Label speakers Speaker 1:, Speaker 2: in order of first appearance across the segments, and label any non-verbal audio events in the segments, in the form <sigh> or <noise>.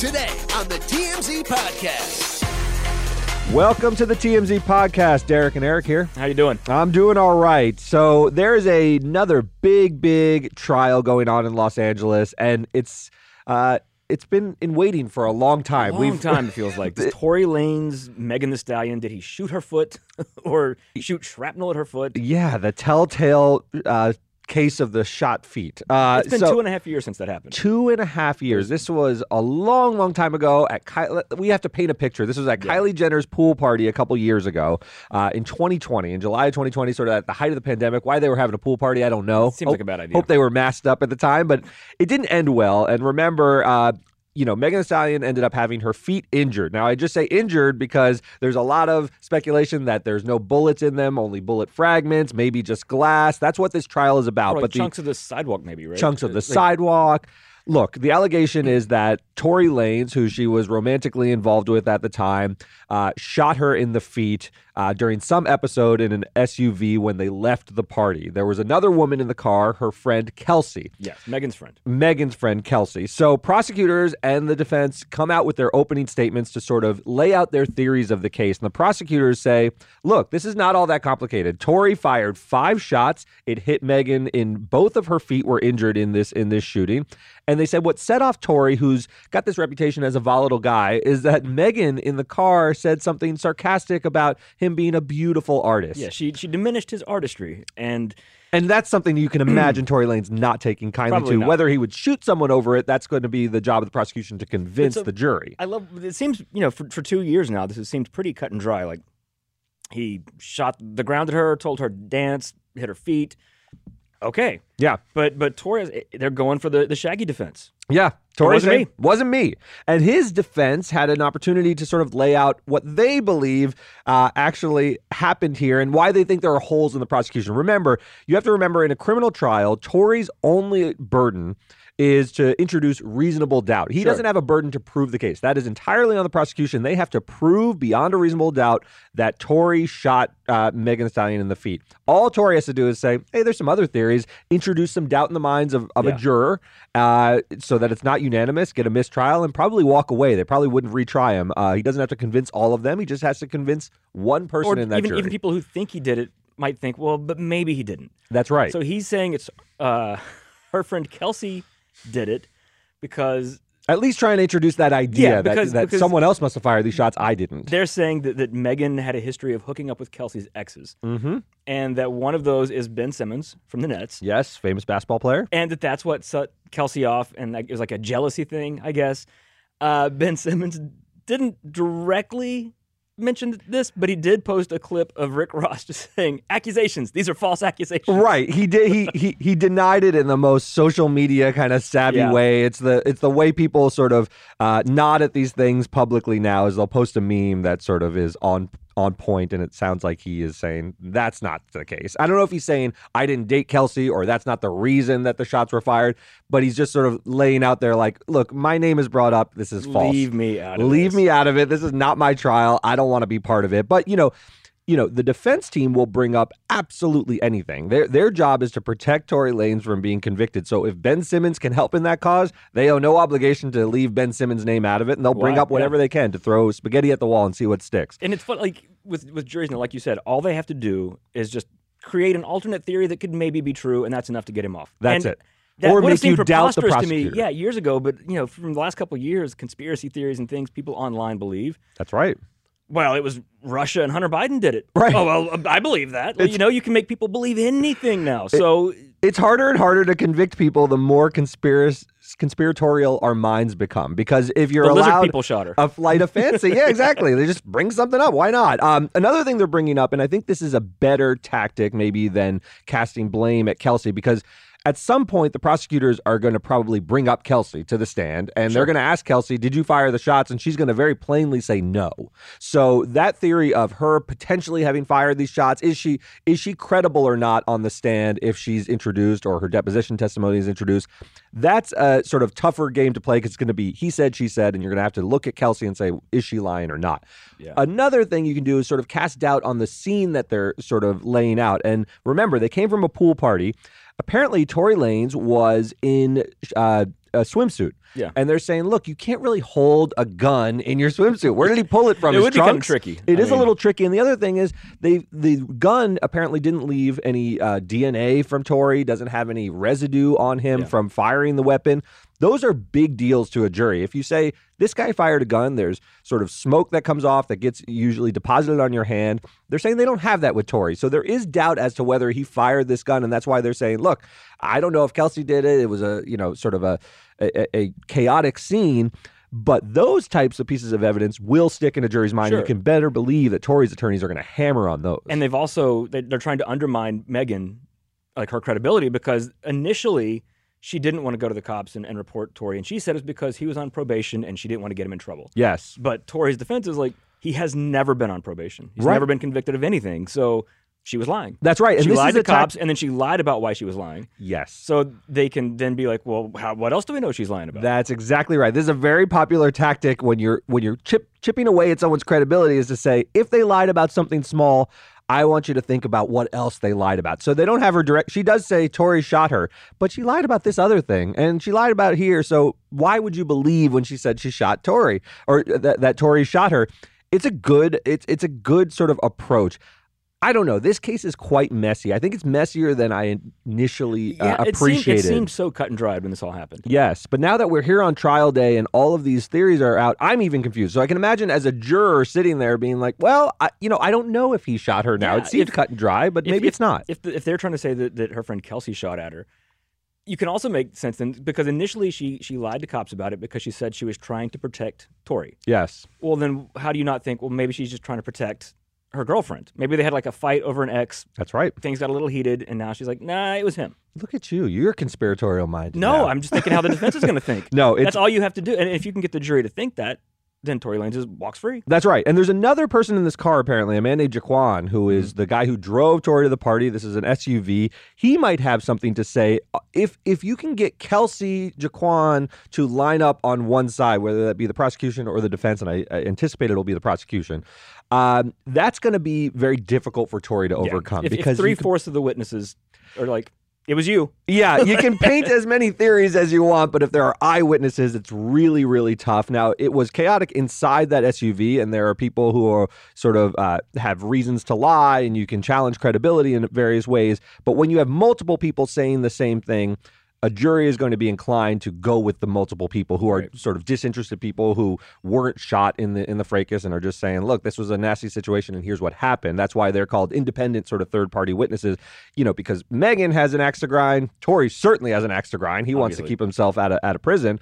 Speaker 1: Today on the TMZ Podcast.
Speaker 2: Welcome to the TMZ podcast. Derek and Eric here.
Speaker 3: How you doing?
Speaker 2: I'm doing all right. So there's a, another big, big trial going on in Los Angeles, and it's uh, it's been in waiting for a long time.
Speaker 3: Long time it feels like. <laughs> Does Tory Lanez Megan Thee Stallion? Did he shoot her foot <laughs> or shoot shrapnel at her foot?
Speaker 2: yeah, the telltale uh, case of the shot feet. Uh,
Speaker 3: It's been
Speaker 2: so-
Speaker 3: two and a half years since that happened.
Speaker 2: Two and a half years. This was a long, long time ago. At Ky- we have to paint a picture. This was at Kylie Jenner's pool party a couple years ago, uh, in 2020, in July of 2020, sort of at the height of the pandemic. Why they were having a pool party, I don't know.
Speaker 3: Seems like a bad idea.
Speaker 2: Hope they were masked up at the time, but it didn't end well. And remember, uh, you know, Megan Thee Stallion ended up having her feet injured. Now, I just say injured because there's a lot of speculation that there's no bullets in them, only bullet fragments, maybe just glass. That's what this trial is about.
Speaker 3: Like
Speaker 2: but the,
Speaker 3: chunks of the sidewalk, maybe, right?
Speaker 2: chunks of uh, the
Speaker 3: Like,
Speaker 2: sidewalk. Look, the allegation is that Tory Lanez, who she was romantically involved with at the time, uh, shot her in the feet uh, during some episode in an SUV when they left the party. There was another woman in the car, her friend Kelsey.
Speaker 3: Yes, Megan's friend.
Speaker 2: Megan's friend Kelsey. So prosecutors and the defense come out with their opening statements to sort of lay out their theories of the case. And the prosecutors say, look, this is not all that complicated. Tory fired five shots. It hit Megan in both of her feet were injured in this in this shooting. And they said what set off Tory, who's got this reputation as a volatile guy, is that Megan in the car said something sarcastic about him being a beautiful artist.
Speaker 3: Yeah, she she diminished his artistry, and
Speaker 2: And that's something you can <clears throat> imagine Tory Lanez not taking kindly
Speaker 3: Probably
Speaker 2: to.
Speaker 3: not.
Speaker 2: Whether he would shoot someone over it, that's going to be the job of the prosecution to convince
Speaker 3: a-
Speaker 2: the jury.
Speaker 3: I love. It seems you know for for two years now, this has seemed pretty cut and dry. Like he shot the ground at her, told her to dance, hit her feet. Okay,
Speaker 2: Yeah.
Speaker 3: but but Torres, they're going for the the Shaggy defense.
Speaker 2: Yeah. Tory
Speaker 3: wasn't me.
Speaker 2: Wasn't me. And his defense had an opportunity to sort of lay out what they believe uh, actually happened here and why they think there are holes in the prosecution. Remember, you have to remember in a criminal trial, Tory's only burden is to introduce reasonable doubt. He
Speaker 3: Sure.
Speaker 2: doesn't have a burden to prove the case. That is entirely on the prosecution. They have to prove beyond a reasonable doubt that Tory shot uh, Megan Thee Stallion in the feet. All Tory has to do is say, hey, there's some other theories, introduce some doubt in the minds of, of a juror uh, so that it's not unanimous, get a mistrial, and probably walk away. They probably wouldn't retry him. Uh, he doesn't have to convince all of them. He just has to convince one person
Speaker 3: Or
Speaker 2: in that
Speaker 3: even
Speaker 2: jury.
Speaker 3: even people who think he did it might think, well, but maybe he didn't.
Speaker 2: That's right.
Speaker 3: So he's saying it's uh, <laughs> her friend Kelsey did it because
Speaker 2: At least try and introduce that idea
Speaker 3: Yeah,
Speaker 2: that,
Speaker 3: because-
Speaker 2: that
Speaker 3: because-
Speaker 2: someone else must have fired these shots. I didn't.
Speaker 3: they're saying that, that Megan had a history of hooking up with Kelsey's exes,
Speaker 2: Mm-hmm.
Speaker 3: and that one of those is Ben Simmons from the Nets,
Speaker 2: Yes, famous basketball player.
Speaker 3: and that that's what set Kelsey off, and it was like a jealousy thing, I guess. Uh, ben Simmons didn't directly mention this, but he did post a clip of Rick Ross just <laughs> saying accusations. These are false accusations.
Speaker 2: Right. He did. He he he denied it in the most social media kind of savvy
Speaker 3: Yeah.
Speaker 2: way. It's the it's the way people sort of uh, nod at these things publicly now. Is they'll post a meme that sort of is on on point, and it sounds like he is saying that's not the case. I don't know if he's saying I didn't date Kelsey or that's not the reason that the shots were fired, but he's just sort of laying out there like, look, my name is brought up. This is false.
Speaker 3: Leave me out. Of
Speaker 2: Leave
Speaker 3: this.
Speaker 2: me out of it. This is not my trial. I don't want to be part of it. But you know, you know, the defense team will bring up absolutely anything. Their their job is to protect Tory Lanez from being convicted. So if Ben Simmons can help in that cause, they owe no obligation to leave Ben Simmons' name out of it, and they'll bring up whatever they can to throw spaghetti at the wall and see what sticks.
Speaker 3: And it's fun, like with with juries, now, like you said, all they have to do is just create an alternate theory that could maybe be true, and that's enough to get him off.
Speaker 2: That's
Speaker 3: And
Speaker 2: it.
Speaker 3: That
Speaker 2: Or make you doubt the
Speaker 3: preposterous to me, yeah, years ago. But you know, from the last couple of years, conspiracy theories and things people online believe.
Speaker 2: That's right.
Speaker 3: Well, it was Russia and Hunter Biden did it.
Speaker 2: Right.
Speaker 3: Oh well, I believe that. Well, you know, you can make people believe anything now. So
Speaker 2: It's harder and harder to convict people the more conspirac- conspiratorial our minds become. Because if you're
Speaker 3: the
Speaker 2: allowed
Speaker 3: people shot her.
Speaker 2: a flight of fancy. Yeah, exactly. they just bring something up. Why not? Um, another thing they're bringing up, and I think this is a better tactic maybe than casting blame at Kelsey, because At some point, the prosecutors are going to probably bring up Kelsey to the stand and they're going to ask Kelsey, Did you fire the shots? And she's going to very plainly say no. So that theory of her potentially having fired these shots, is she is she credible or not on the stand if she's introduced or her deposition testimony is introduced? That's a sort of tougher game to play because it's going to be he said, she said, and you're going to have to look at Kelsey and say, Is she lying or not?
Speaker 3: Yeah.
Speaker 2: Another thing you can do is sort of cast doubt on the scene that they're sort of laying out. And remember, they came from a pool party. Apparently, Tory Lanez was in uh, a swimsuit.
Speaker 3: Yeah.
Speaker 2: And they're saying, look, you can't really hold a gun in your swimsuit. Where did he pull it from?
Speaker 3: It
Speaker 2: His
Speaker 3: would be kinda tricky.
Speaker 2: It
Speaker 3: I
Speaker 2: is a little tricky. And the other thing is, they the gun apparently didn't leave any uh, DNA from Tory, doesn't have any residue on him
Speaker 3: Yeah.
Speaker 2: from firing the weapon. Those are big deals to a jury. If you say this guy fired a gun, there's sort of smoke that comes off that gets usually deposited on your hand. They're saying they don't have that with Tory. So there is doubt as to whether he fired this gun. And that's why they're saying, look, I don't know if Kelsey did it. It was a, you know, sort of a, a, a chaotic scene. But those types of pieces of evidence will stick in a jury's mind.
Speaker 3: Sure.
Speaker 2: You can better believe that Tory's attorneys are going to hammer on those.
Speaker 3: And they've also they- they're trying to undermine Megan, like her credibility, because initially she didn't want to go to the cops and, and report Tory, and she said it's because he was on probation and she didn't want to get him in trouble.
Speaker 2: yes.
Speaker 3: But Tory's defense is like he has never been on probation. He's
Speaker 2: Right.
Speaker 3: never been convicted of anything. So she was lying.
Speaker 2: That's right. And
Speaker 3: she
Speaker 2: this
Speaker 3: lied
Speaker 2: is
Speaker 3: to cops, and then she lied about why she was lying.
Speaker 2: Yes.
Speaker 3: So they can then be like, "Well, how, what else do we know she's lying about?"
Speaker 2: That's exactly right. This is a very popular tactic when you're when you're chip, chipping away at someone's credibility is to say if they lied about something small, I want you to think about what else they lied about. So they don't have her direct. She does say Tory shot her, but she lied about this other thing, and she lied about here. So why would you believe when she said she shot Tory or that that Tory shot her? It's a good. It's it's a good sort of approach. I don't know. This case is quite messy. I think it's messier than I initially
Speaker 3: yeah,
Speaker 2: uh,
Speaker 3: it seemed,
Speaker 2: appreciated.
Speaker 3: it seemed so cut and dried when this all happened.
Speaker 2: Yes, but now that we're here on trial day and all of these theories are out, I'm even confused. So I can imagine as a juror sitting there being like, "Well, I, you know, I don't know if he shot her now.
Speaker 3: Yeah,
Speaker 2: it seemed
Speaker 3: if-
Speaker 2: cut and dry, but
Speaker 3: If-
Speaker 2: maybe
Speaker 3: if-
Speaker 2: it's not."
Speaker 3: If the, if they're trying to say that, that her friend Kelsey shot at her, you can also make sense then because initially she she lied to cops about it because she said she was trying to protect Tory.
Speaker 2: yes,
Speaker 3: Well, then how do you not think? Well, maybe she's just trying to protect her girlfriend. Maybe they had like a fight over an ex.
Speaker 2: that's right.
Speaker 3: Things got a little heated, and now she's like, "Nah, it was him."
Speaker 2: Look at you. You're conspiratorial minded.
Speaker 3: No,
Speaker 2: now.
Speaker 3: I'm just thinking how the defense is going to think. <laughs>
Speaker 2: No, it's
Speaker 3: That's all you have to do. And if you can get the jury to think that, then Tory Lanez just walks free.
Speaker 2: That's right. And there's another person in this car, apparently, a man named Jaquan, who is mm-hmm. the guy who drove Tory to the party. This is an SUV. He might have something to say. If if you can get Kelsey Jaquan to line up on one side, whether that be the prosecution or the defense, and I, I anticipate it'll be the prosecution, um, that's going to be very difficult for Tory to
Speaker 3: Yeah.
Speaker 2: overcome.
Speaker 3: If,
Speaker 2: because you
Speaker 3: three fourths of the witnesses are like, "It was you,"
Speaker 2: yeah, you can <laughs> paint as many theories as you want, but if there are eyewitnesses, it's really, really tough. Now, it was chaotic inside that SUV, and there are people who are sort of uh, have reasons to lie, and you can challenge credibility in various ways. But when you have multiple people saying the same thing, a jury is going to be inclined to go with the multiple people who are
Speaker 3: Right.
Speaker 2: sort of disinterested people who weren't shot in the in the fracas and are just saying, "Look, this was a nasty situation, and here's what happened." That's why they're called independent, sort of third party witnesses. You know, because Megan has an axe to grind, Tory certainly has an axe to grind. He wants to keep himself out of out of prison.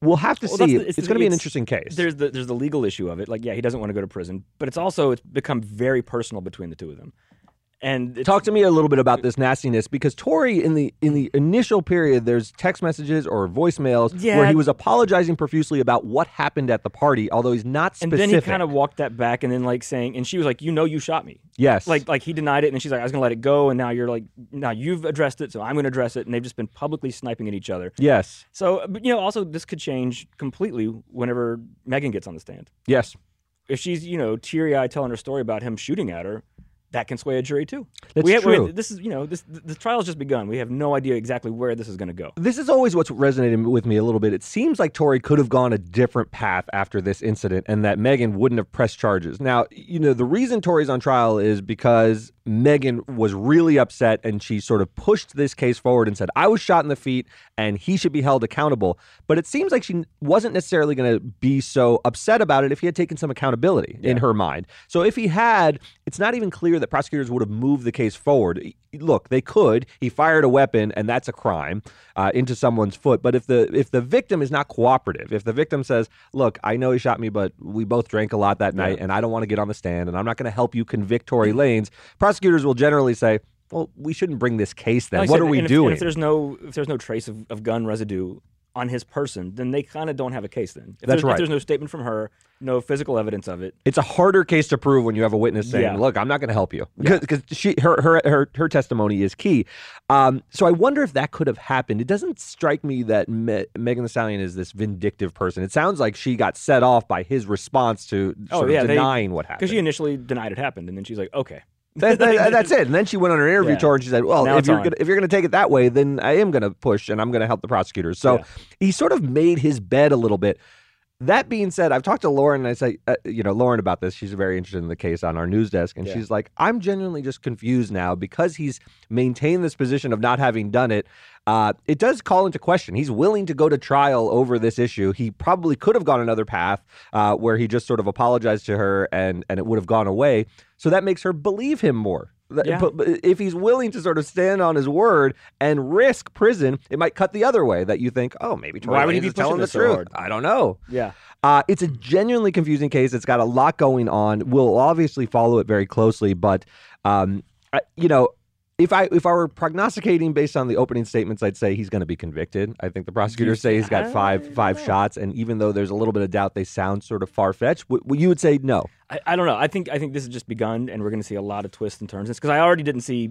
Speaker 2: We'll have to
Speaker 3: Well,
Speaker 2: see.
Speaker 3: the-
Speaker 2: it's
Speaker 3: it's
Speaker 2: going to be an interesting case.
Speaker 3: There's the there's the legal issue of it. Like, yeah, he doesn't want to go to prison, but it's also it's become very personal between the two of them. And
Speaker 2: Talk to me a little bit about this nastiness because Tory in the in the initial period there's text messages or voicemails where he was apologizing profusely about what happened at the party, although he's not specific.
Speaker 3: and then he kind of walked that back, and then like saying, and she was like, "You know, you shot me."
Speaker 2: yes,
Speaker 3: Like like he denied it, and she's like, "I was gonna let it go," and now you're like, "Now you've addressed it, so I'm gonna address it," and they've just been publicly sniping at each other.
Speaker 2: yes,
Speaker 3: So, but, you know, also this could change completely whenever Megan gets on the stand.
Speaker 2: yes.
Speaker 3: If she's, you know, teary eyed telling her story about him shooting at her, that can sway a jury too.
Speaker 2: That's
Speaker 3: we have,
Speaker 2: true.
Speaker 3: this is, you know, this the, the trial's just begun. We have no idea exactly where this is going to go.
Speaker 2: This is always what's resonated with me a little bit. It seems like Tory could have gone a different path after this incident and that Megan wouldn't have pressed charges. Now, you know, the reason Tory's on trial is because Megan was really upset and she sort of pushed this case forward and said, I was shot in the feet and he should be held accountable. But it seems like she wasn't necessarily going to be so upset about it if he had taken some accountability in her mind. So if he had, it's not even clear that prosecutors would have moved the case forward. Look, they could. He fired a weapon, and that's a crime uh, into someone's foot. But if the if the victim is not cooperative, if the victim says, "Look, I know he shot me, but we both drank a lot that night, and I don't want to get on the stand, and I'm not going to help you convict Tory Lanez," prosecutors will generally say. well, we shouldn't bring this case then.
Speaker 3: Like
Speaker 2: what
Speaker 3: said,
Speaker 2: are we
Speaker 3: if,
Speaker 2: doing?
Speaker 3: If there's no if there's no trace of, of gun residue on his person, then they kind of don't have a case. Then if
Speaker 2: That's
Speaker 3: there's,
Speaker 2: right.
Speaker 3: If there's no statement from her, no physical evidence of it.
Speaker 2: it's a harder case to prove when you have a witness saying,
Speaker 3: Yeah.
Speaker 2: "Look, I'm not going to help you," because she her, her her her testimony is key. Um, so I wonder if that could have happened. It doesn't strike me that Me- Megan Thee Stallion is this vindictive person. It sounds like she got set off by his response to
Speaker 3: Oh, yeah,
Speaker 2: of
Speaker 3: they-
Speaker 2: denying what happened.
Speaker 3: Because she initially denied it happened, and then she's like, "Okay,
Speaker 2: That- that- <laughs> that's it. And then she went on her interview
Speaker 3: Yeah.
Speaker 2: tour and she said, "Well,
Speaker 3: Now
Speaker 2: if you're gonna, if you're going to take it that way, then I am going to push and I'm going to help the prosecutors." So
Speaker 3: Yeah.
Speaker 2: he sort of made his bed a little bit. That being said, I've talked to Lauren and I say, uh, you know, Lauren about this. She's very interested in the case on our news desk, and
Speaker 3: Yeah.
Speaker 2: she's like, "I'm genuinely just confused now because he's maintained this position of not having done it. Uh, it does call into question. He's willing to go to trial over this issue. He probably could have gone another path uh, where he just sort of apologized to her and and it would have gone away. So that makes her believe him more.
Speaker 3: Yeah.
Speaker 2: But, but if he's willing to sort of stand on his word and risk prison, it might cut the other way. That you think, oh, maybe Tory
Speaker 3: Why would he be
Speaker 2: telling the
Speaker 3: so
Speaker 2: truth.
Speaker 3: hard?
Speaker 2: I don't know.
Speaker 3: yeah."
Speaker 2: Uh, it's a genuinely confusing case. It's got a lot going on. We'll obviously follow it very closely, but um, I, you know, if I if I were prognosticating based on the opening statements, I'd say he's going to be convicted. I think the prosecutors say he's got five five shots, and even though there's a little bit of doubt, they sound sort of far fetched. W- you would say no.
Speaker 3: I, I don't know. I think I think this has just begun, and we're going to see a lot of twists and turns. Because I already didn't see,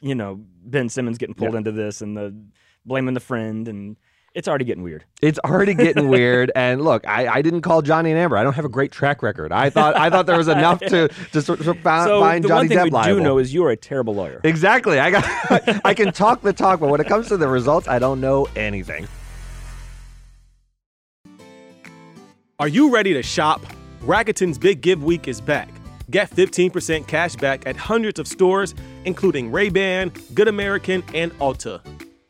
Speaker 3: you know, Ben Simmons getting pulled into this and the blaming the friend, and it's already getting weird.
Speaker 2: It's already getting weird. <laughs> And look, I, I didn't call Johnny and Amber. I don't have a great track record. I thought I thought there was enough to <laughs> to sort of find,
Speaker 3: so
Speaker 2: find
Speaker 3: the
Speaker 2: Johnny
Speaker 3: one thing
Speaker 2: Depp
Speaker 3: we
Speaker 2: liable.
Speaker 3: do know is you are a terrible lawyer.
Speaker 2: Exactly. I got. <laughs> I can talk the talk, but when it comes to the results, I don't know anything.
Speaker 4: Are you ready to shop? Rakuten's Big Give Week is back. Get 15% cash back at hundreds of stores, including Ray-Ban, Good American, and Ulta.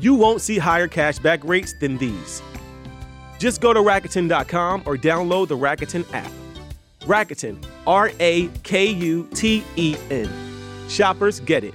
Speaker 4: You won't see higher cashback rates than these. Just go to Rakuten.com or download the Rakuten app. Rakuten, R A K U T E N. Shoppers get it.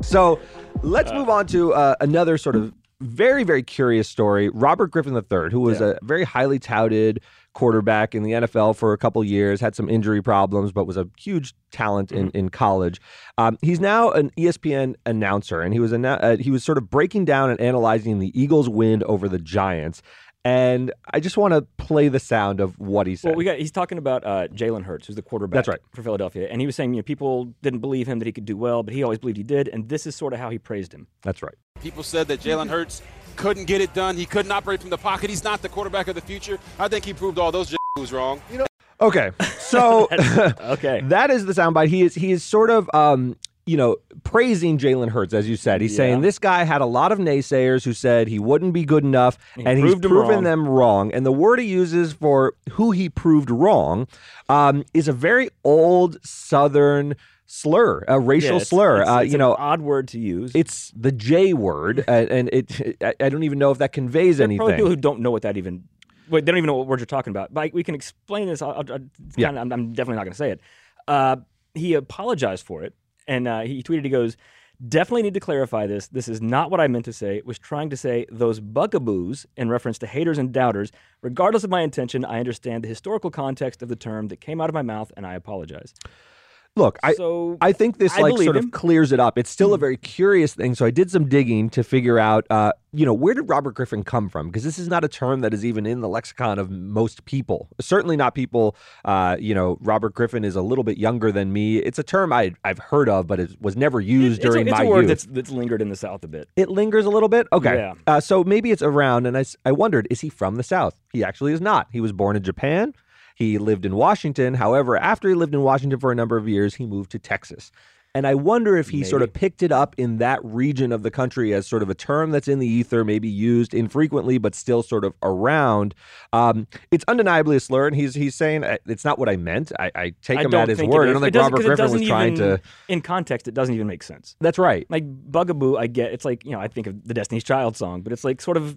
Speaker 2: So let's move on to uh, another sort of very, very curious story. Robert Griffin III, who was
Speaker 3: Yeah.
Speaker 2: a very highly touted quarterback in the NFL for a couple years, had some injury problems, but was a huge talent in, in college. Um, he's now an ESPN announcer, and he was annou- uh, he was sort of breaking down and analyzing the Eagles' win over the Giants. And I just want to play the sound of what he said.
Speaker 3: Well, we got he's talking about uh, Jalen Hurts, who's the quarterback
Speaker 2: That's right.
Speaker 3: for Philadelphia, and he was saying you know people didn't believe him that he could do well, but he always believed he did, and this is sort of how he praised him.
Speaker 2: That's right.
Speaker 5: People said that Jalen Hurts couldn't get it done. He couldn't operate from the pocket. He's not the quarterback of the future. I think he proved all those <laughs> was wrong.
Speaker 2: You know, Okay, so <laughs>
Speaker 3: Okay. <laughs>
Speaker 2: that is the soundbite. He is he is sort of um, you know praising Jalen Hurts as you said. He's saying this guy had a lot of naysayers who said he wouldn't be good enough,
Speaker 3: He
Speaker 2: and he's proven
Speaker 3: wrong.
Speaker 2: them wrong. And the word he uses for who he proved wrong um, is a very old Southern slur, a racial
Speaker 3: Yeah, it's-
Speaker 2: slur.
Speaker 3: it's-
Speaker 2: uh,
Speaker 3: it's
Speaker 2: you
Speaker 3: an
Speaker 2: know.
Speaker 3: odd word to use.
Speaker 2: It's the J word, uh, and it. I, don't even know if that conveys
Speaker 3: There
Speaker 2: anything.
Speaker 3: probably people who don't know what that even. Wait, they don't even know what word you're talking about. But we can explain this. I'll, I'll-
Speaker 2: Yeah.
Speaker 3: kinda- I'm, I'm definitely not going to say it. Uh, he apologized for it, and uh, he tweeted. He goes, "Definitely need to clarify this. This is not what I meant to say. Was trying to say those bugaboos in reference to haters and doubters. Regardless of my intention, I understand the historical context of the term that came out of my mouth, and I apologize."
Speaker 2: Look, I,
Speaker 3: So,
Speaker 2: I think this
Speaker 3: I
Speaker 2: like sort
Speaker 3: him.
Speaker 2: of clears it up. It's still a very curious thing. So I did some digging to figure out, uh, you know, where did Robert Griffin come from? Because this is not a term that is even in the lexicon of most people. Certainly not people. Uh, you know, Robert Griffin is a little bit younger than me. It's a term I I've heard of, but it was never used
Speaker 3: it's, a,
Speaker 2: during
Speaker 3: it's
Speaker 2: my
Speaker 3: a word
Speaker 2: youth.
Speaker 3: that's that's lingered in the South a bit.
Speaker 2: It lingers a little bit. Okay.
Speaker 3: Yeah.
Speaker 2: Uh, so maybe it's around. And I I wondered, is he from the South? He actually is not. He was born in Japan. He lived in Washington. However, after he lived in Washington for a number of years, he moved to Texas. And I wonder if he sort of picked it up in that region of the country as sort of a term that's in the ether, maybe used infrequently, but still sort of around. Um, it's undeniably a slur, and he's he's saying uh, it's not what I meant. I, I take
Speaker 3: I
Speaker 2: him at his word. I don't think Robert Griffin was trying
Speaker 3: even,
Speaker 2: to.
Speaker 3: In context, it doesn't even make sense.
Speaker 2: That's right.
Speaker 3: Like Bugaboo, I get it's like you know I think of the Destiny's Child song, but it's like sort of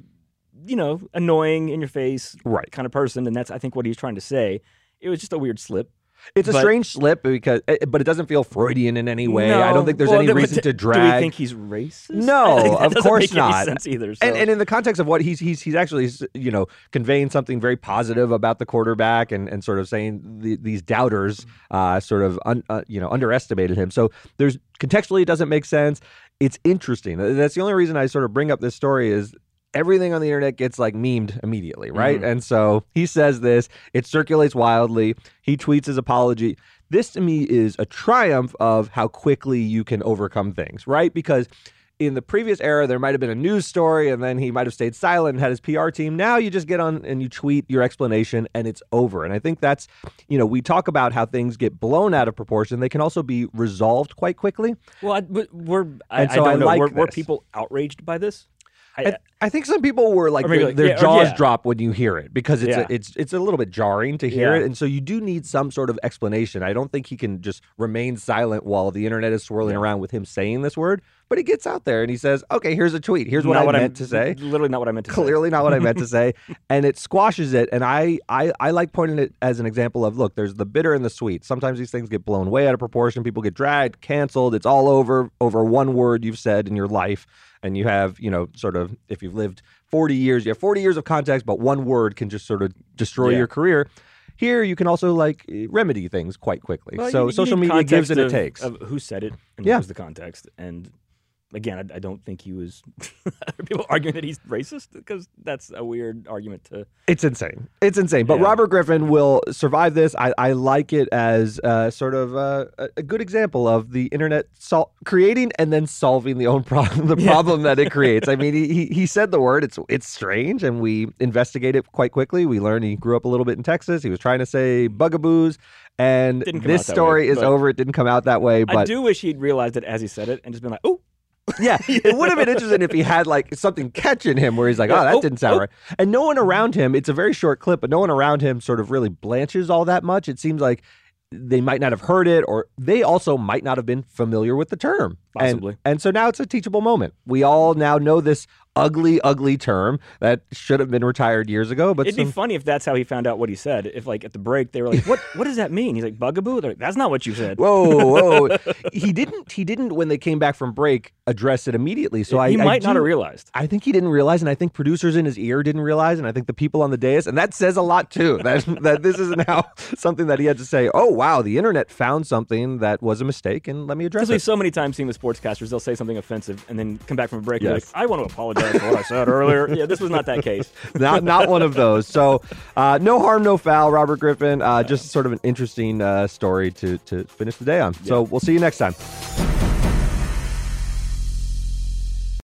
Speaker 3: you know annoying in your face
Speaker 2: Right.
Speaker 3: kind of person, and that's I think what he's trying to say. It was just a weird slip.
Speaker 2: It's a strange slip because, eh, but it doesn't feel Freudian in any way. I don't think there's
Speaker 3: Well,
Speaker 2: any reason
Speaker 3: do-
Speaker 2: to drag.
Speaker 3: Do we think he's racist?
Speaker 2: No, <laughs>
Speaker 3: I think that
Speaker 2: of course
Speaker 3: make any
Speaker 2: not.
Speaker 3: sense either.
Speaker 2: and, and in the context of what he's he's he's actually you know conveying something very positive about the quarterback and, and sort of saying the, these doubters uh, sort of un, uh, you know underestimated him. So there's contextually it doesn't make sense. It's interesting. That's the only reason I sort of bring up this story is everything on the internet gets like memed immediately, right?
Speaker 3: Mm-hmm.
Speaker 2: And so he says this, it circulates wildly. He tweets his apology. This to me is a triumph of how quickly you can overcome things, right? Because in the previous era, there might have been a news story and then he might have stayed silent and had his PR team. Now you just get on and you tweet your explanation and it's over. And I think that's, you know, we talk about how things get blown out of proportion. They can also be resolved quite quickly.
Speaker 3: well, I, we're I,
Speaker 2: And
Speaker 3: I
Speaker 2: so
Speaker 3: don't
Speaker 2: I
Speaker 3: know.
Speaker 2: like
Speaker 3: were, were people outraged by this? I,
Speaker 2: I, I think some people were like, their,
Speaker 3: like-
Speaker 2: their
Speaker 3: yeah,
Speaker 2: jaws
Speaker 3: yeah.
Speaker 2: drop when you hear it because it's
Speaker 3: Yeah.
Speaker 2: a, it's it's a little bit jarring to hear it, and so you do need some sort of explanation. I don't think he can just remain silent while the internet is swirling around with him saying this word. But he gets out there and he says, "Okay, here's a tweet. Here's what
Speaker 3: not
Speaker 2: I
Speaker 3: what
Speaker 2: meant
Speaker 3: I'm,
Speaker 2: to say."
Speaker 3: Literally not what I meant to say.
Speaker 2: Clearly not what I meant to say, <laughs> and it squashes it. And I, I I like pointing it as an example of look, there's the bitter and the sweet. Sometimes these things get blown way out of proportion. People get dragged, canceled. It's all over over one word you've said in your life, and you have you know sort of if you've lived 40 years, you have 40 years of context, but one word can just sort of destroy
Speaker 3: Yeah.
Speaker 2: your career. Here, you can also like remedy things quite quickly.
Speaker 3: Well,
Speaker 2: so
Speaker 3: you- you
Speaker 2: social media gives and it takes.
Speaker 3: Of who said it and
Speaker 2: Yeah.
Speaker 3: what was the context. And again, I, I don't think he was. <laughs> are people arguing that he's racist? Because that's a weird argument to.
Speaker 2: It's insane. It's insane. But
Speaker 3: Yeah.
Speaker 2: Robert Griffin will survive this. I, I like it as uh, sort of uh, a, good example of the internet sol- creating and then solving the own problem, the problem that it creates. I mean, <laughs> he, he said the word. It's it's strange, and we investigate it quite quickly. We learn he grew up a little bit in Texas. He was trying to say bugaboos, and this story
Speaker 3: way,
Speaker 2: is over. It didn't come out that way,
Speaker 3: I do wish he'd realized it as he said it and just been like, "Oh, <laughs>
Speaker 2: yeah, <laughs> it would have been interesting if he had like something catching him where he's like, oh, that
Speaker 3: oh,
Speaker 2: didn't sound
Speaker 3: oh.
Speaker 2: right. And no one around him, it's a very short clip, but no one around him sort of really blanches all that much. It seems like they might not have heard it or they also might not have been familiar with the term. And-
Speaker 3: Possibly.
Speaker 2: And, so now it's a teachable moment. We all now know this ugly, ugly term that should have been retired years ago. But
Speaker 3: it'd
Speaker 2: some-
Speaker 3: be funny if that's how he found out what he said. If like at the break they were like, "What? what does that mean?" He's like, "Bugaboo." They're like, "That's not what you said."
Speaker 2: Whoa, whoa! <laughs> he didn't. He didn't when they came back from break address it immediately. So I,
Speaker 3: he
Speaker 2: I
Speaker 3: might not
Speaker 2: do-
Speaker 3: have realized.
Speaker 2: I think he didn't realize, and I think producers in his ear didn't realize, and I think the people on the dais, and that says a lot too. That <laughs> that this is now something that he had to say. Oh wow, the internet found something that was a mistake, and let me address
Speaker 3: we've
Speaker 2: it.
Speaker 3: so many times seen with sportscasters, they'll say something offensive and then come back from a break be like, "I want to apologize for what I said earlier." Yeah, this was not that case. <laughs>
Speaker 2: not not one of those. So uh, no harm, no foul. Robert Griffin, uh, just sort of an interesting uh, story to to finish the day on. So we'll see you next time.